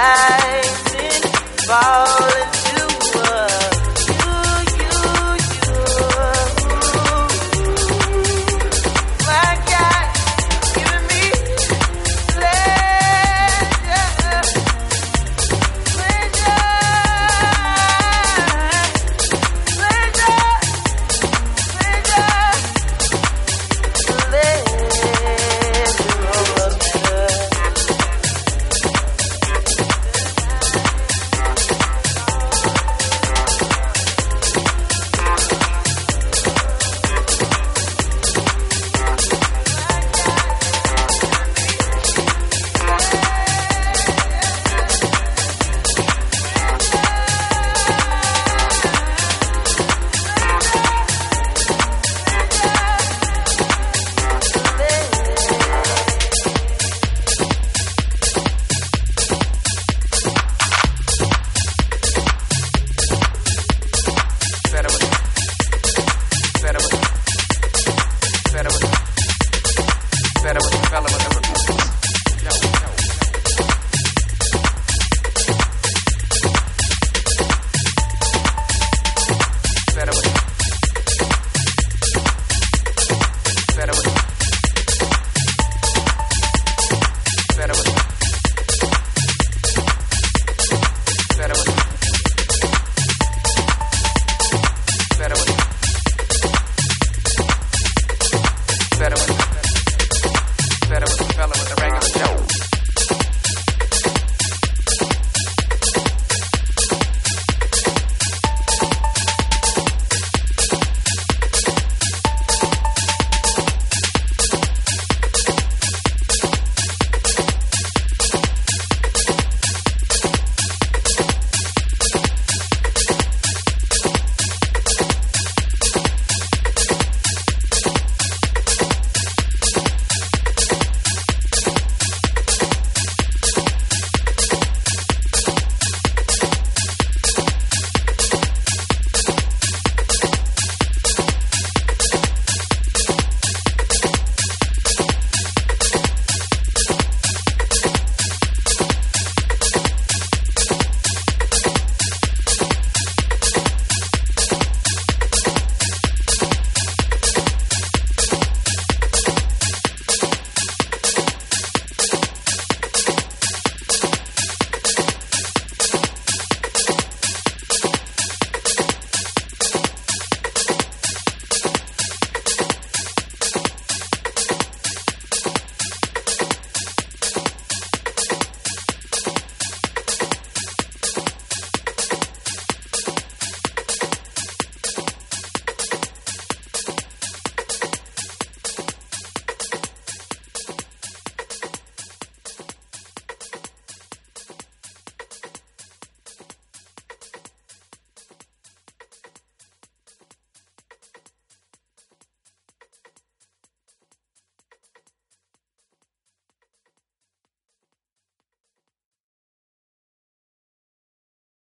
falling Federal Development